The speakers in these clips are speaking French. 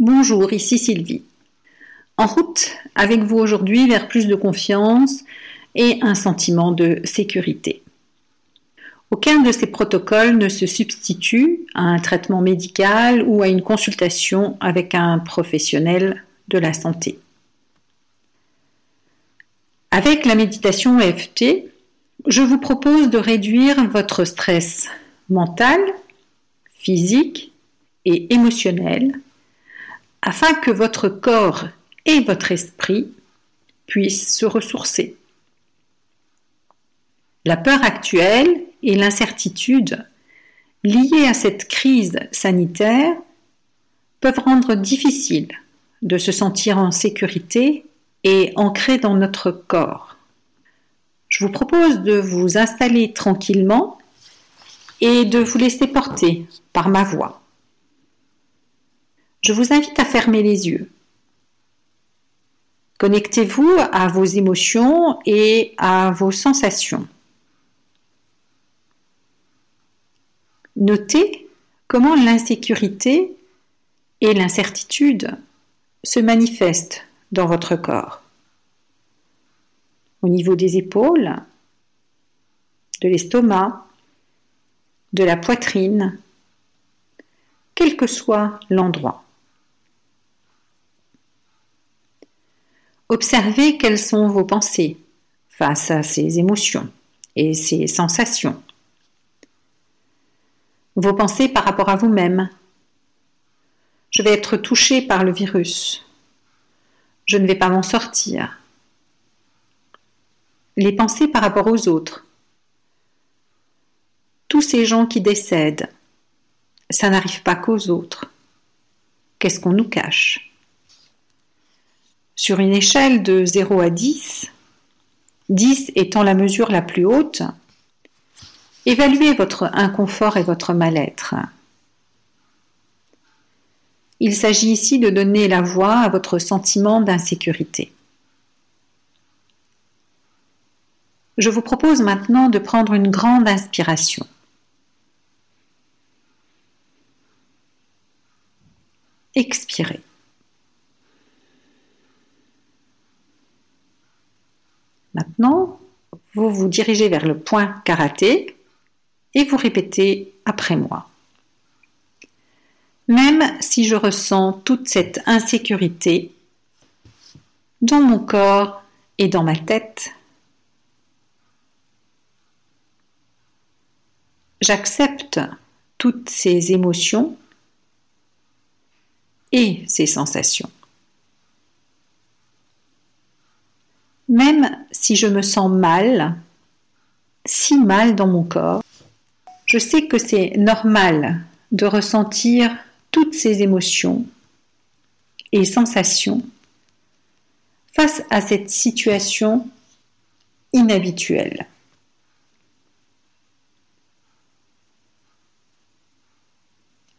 Bonjour, ici Sylvie. En route avec vous aujourd'hui vers plus de confiance et un sentiment de sécurité. Aucun de ces protocoles ne se substitue à un traitement médical ou à une consultation avec un professionnel de la santé. Avec la méditation EFT, je vous propose de réduire votre stress mental, physique et émotionnel afin que votre corps et votre esprit puissent se ressourcer. La peur actuelle et l'incertitude liées à cette crise sanitaire peuvent rendre difficile de se sentir en sécurité et ancré dans notre corps. Je vous propose de vous installer tranquillement et de vous laisser porter par ma voix. Je vous invite à fermer les yeux. Connectez-vous à vos émotions et à vos sensations. Notez comment l'insécurité et l'incertitude se manifestent dans votre corps. Au niveau des épaules, de l'estomac, de la poitrine, quel que soit l'endroit. Observez quelles sont vos pensées face à ces émotions et ces sensations. Vos pensées par rapport à vous-même. Je vais être touché par le virus. Je ne vais pas m'en sortir. Les pensées par rapport aux autres. Tous ces gens qui décèdent, ça n'arrive pas qu'aux autres. Qu'est-ce qu'on nous cache? Sur une échelle de 0 à 10, 10 étant la mesure la plus haute, évaluez votre inconfort et votre mal-être. Il s'agit ici de donner la voix à votre sentiment d'insécurité. Je vous propose maintenant de prendre une grande inspiration. Expirez. Maintenant, vous vous dirigez vers le point karaté et vous répétez après moi. Même si je ressens toute cette insécurité dans mon corps et dans ma tête, j'accepte toutes ces émotions et ces sensations. Même si je me sens mal, si mal dans mon corps, je sais que c'est normal de ressentir toutes ces émotions et sensations face à cette situation inhabituelle.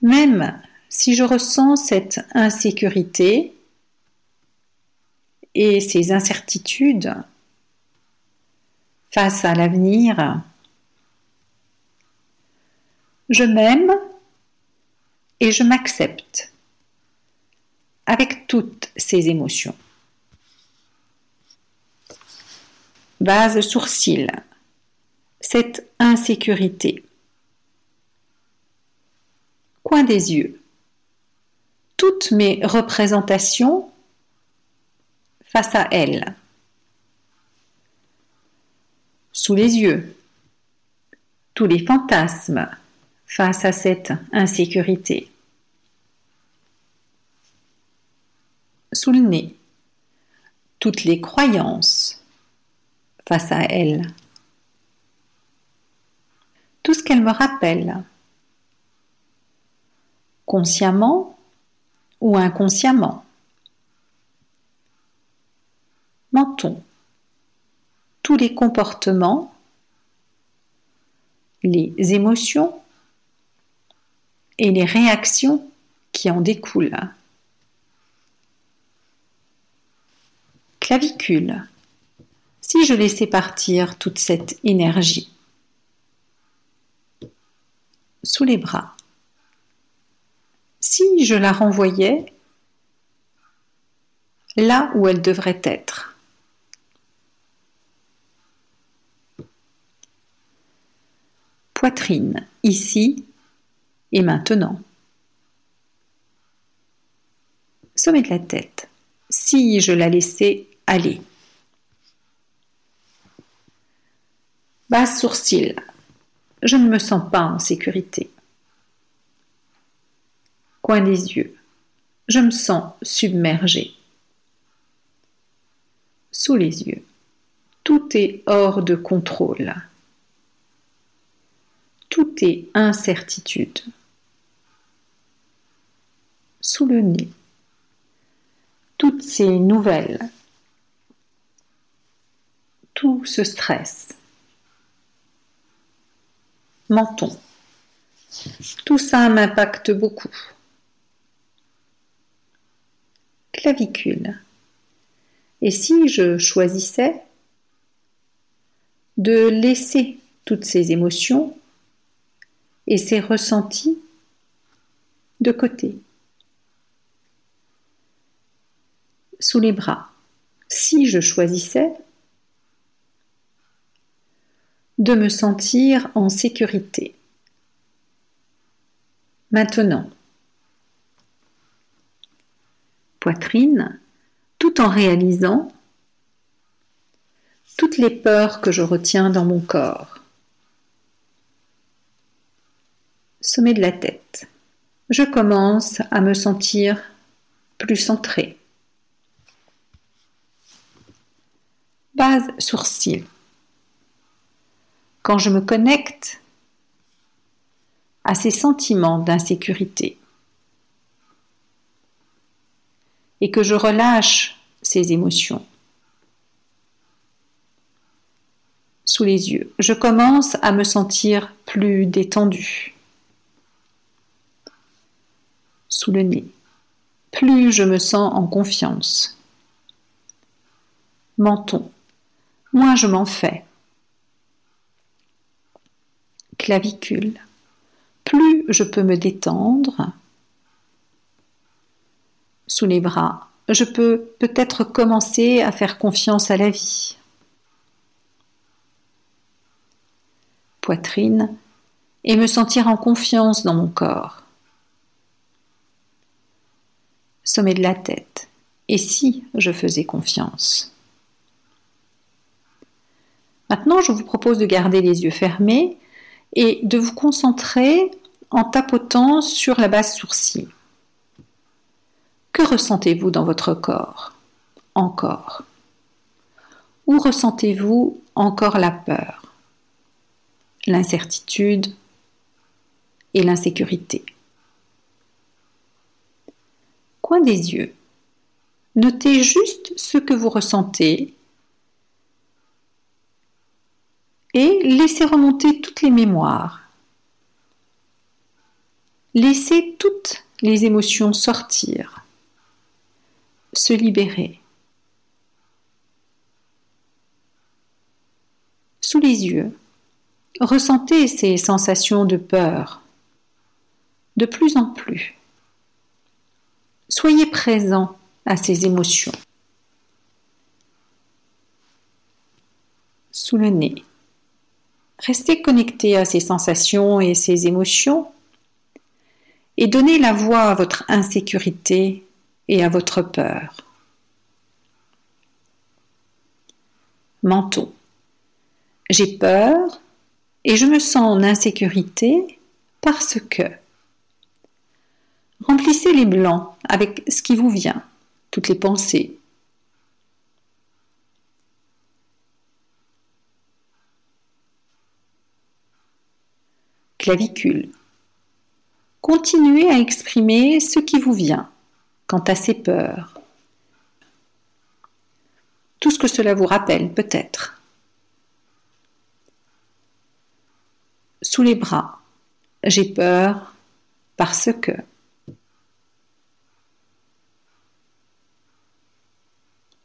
Même si je ressens cette insécurité et ces incertitudes face à l'avenir, je m'aime et je m'accepte avec toutes ces émotions. Base sourcil, cette insécurité. Coin des yeux, toutes mes représentations face à elle. Sous les yeux, tous les fantasmes face à cette insécurité. Sous le nez, toutes les croyances face à elle. Tout ce qu'elle me rappelle, consciemment ou inconsciemment. Menton. Tous les comportements, les émotions et les réactions qui en découlent. Clavicule. Si je laissais partir toute cette énergie sous les bras, si je la renvoyais là où elle devrait être. Poitrine, ici et maintenant. Sommet de la tête, si je la laissais aller. Bas sourcil, je ne me sens pas en sécurité. Coin des yeux, je me sens submergé. Sous les yeux, tout est hors de contrôle. Tout est incertitude. Sous le nez, toutes ces nouvelles, tout ce stress. Menton. Tout ça m'impacte beaucoup. Clavicule. Et si je choisissais de laisser toutes ces émotions et ces ressentis de côté, sous les bras, si je choisissais de me sentir en sécurité. Maintenant, poitrine, tout en réalisant toutes les peurs que je retiens dans mon corps. Sommet de la tête. Je commence à me sentir plus centré. Base sourcil quand je me connecte à ces sentiments d'insécurité et que je relâche ces émotions sous les yeux, je commence à me sentir plus détendu le nez. Plus je me sens en confiance. Menton. Moins je m'en fais clavicule. Plus je peux me détendre sous les bras, je peux peut-être commencer à faire confiance à la vie. Poitrine et me sentir en confiance dans mon corps. Sommet de la tête. Et si je faisais confiance? Maintenant, je vous propose de garder les yeux fermés et de vous concentrer en tapotant sur la base sourcil. Que ressentez-vous dans votre corps? Encore. Où ressentez-vous encore la peur, l'incertitude et l'insécurité Coin des yeux. Notez juste ce que vous ressentez et laissez remonter toutes les mémoires. Laissez toutes les émotions sortir, se libérer. Sous les yeux, ressentez ces sensations de peur de plus en plus. Soyez présent à ces émotions. Sous le nez. Restez connecté à ces sensations et ces émotions et donnez la voix à votre insécurité et à votre peur. Menton. J'ai peur et je me sens en insécurité parce que. Remplissez les blancs avec ce qui vous vient, toutes les pensées, clavicule. Continuez à exprimer ce qui vous vient quant à ces peurs. Tout ce que cela vous rappelle peut-être. Sous les bras, j'ai peur parce que.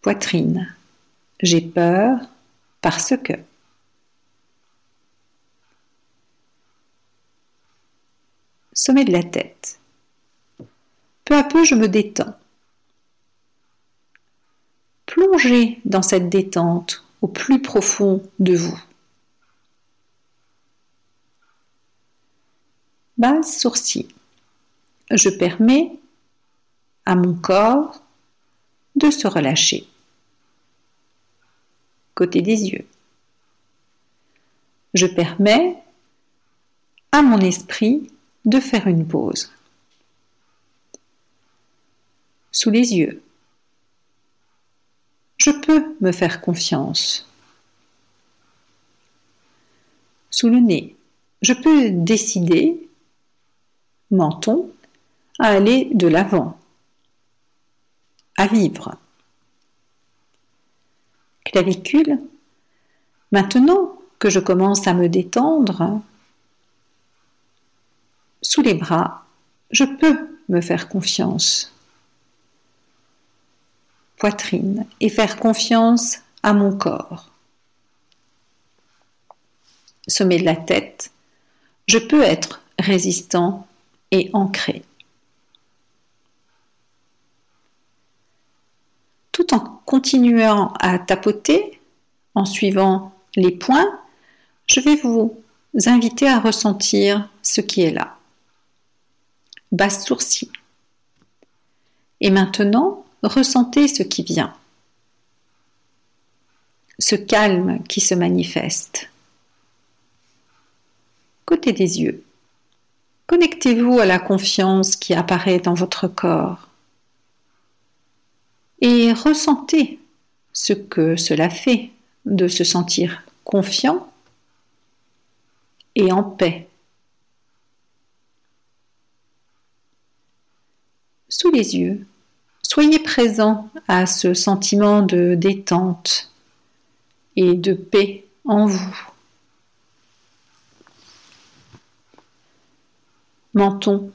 Poitrine, j'ai peur parce que. sommet de la tête. Peu à peu, je me détends. Plongez dans cette détente au plus profond de vous. Base sourcil. Je permets à mon corps de se relâcher. Côté des yeux. Je permets à mon esprit de faire une pause. Sous les yeux. Je peux me faire confiance. Sous le nez. Je peux décider, menton, à aller de l'avant, à vivre. Clavicule. Maintenant que je commence à me détendre, sous les bras, je peux me faire confiance. Poitrine et faire confiance à mon corps. Sommet de la tête, je peux être résistant et ancré. Tout en continuant à tapoter, en suivant les points, je vais vous inviter à ressentir ce qui est là basse sourcil. Et maintenant, ressentez ce qui vient, ce calme qui se manifeste. Côté des yeux, connectez-vous à la confiance qui apparaît dans votre corps et ressentez ce que cela fait de se sentir confiant et en paix sous les yeux. Soyez présent à ce sentiment de détente et de paix en vous. Menton,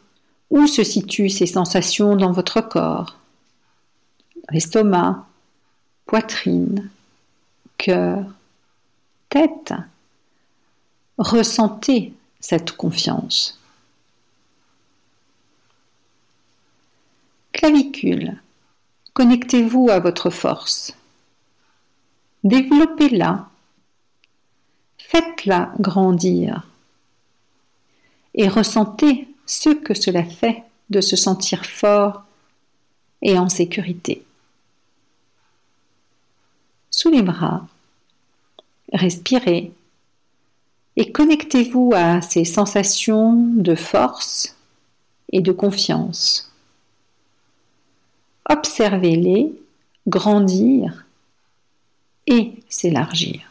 où se situent ces sensations dans votre corps? Estomac, poitrine, cœur, tête. Ressentez cette confiance. Clavicule. Connectez-vous à votre force. Développez-la. Faites-la grandir. Et ressentez ce que cela fait de se sentir fort et en sécurité. Sous les bras, respirez et connectez-vous à ces sensations de force et de confiance. Observez-les grandir et s'élargir.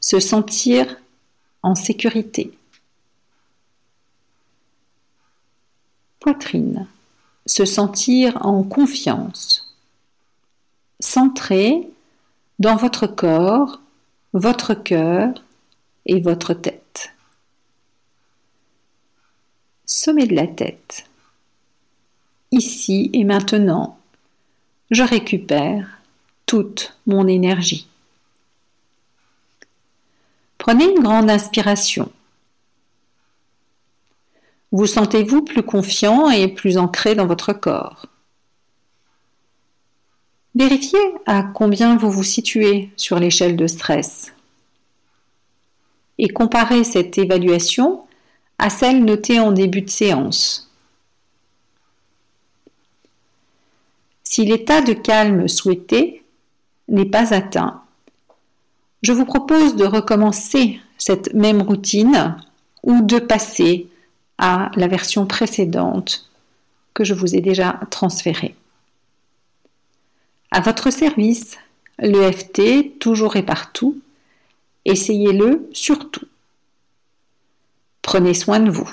Se sentir en sécurité. Poitrine. Se sentir en confiance. Centré dans votre corps, votre cœur et votre tête. Sommet de la tête ici et maintenant, je récupère toute mon énergie. Prenez une grande inspiration. Vous sentez-vous plus confiant et plus ancré dans votre corps? Vérifiez à combien vous vous situez sur l'échelle de stress et comparez cette évaluation à celle notée en début de séance. Si l'état de calme souhaité n'est pas atteint, je vous propose de recommencer cette même routine ou de passer à la version précédente que je vous ai déjà transférée. À votre service, l'EFT toujours et partout, essayez-le surtout. Prenez soin de vous.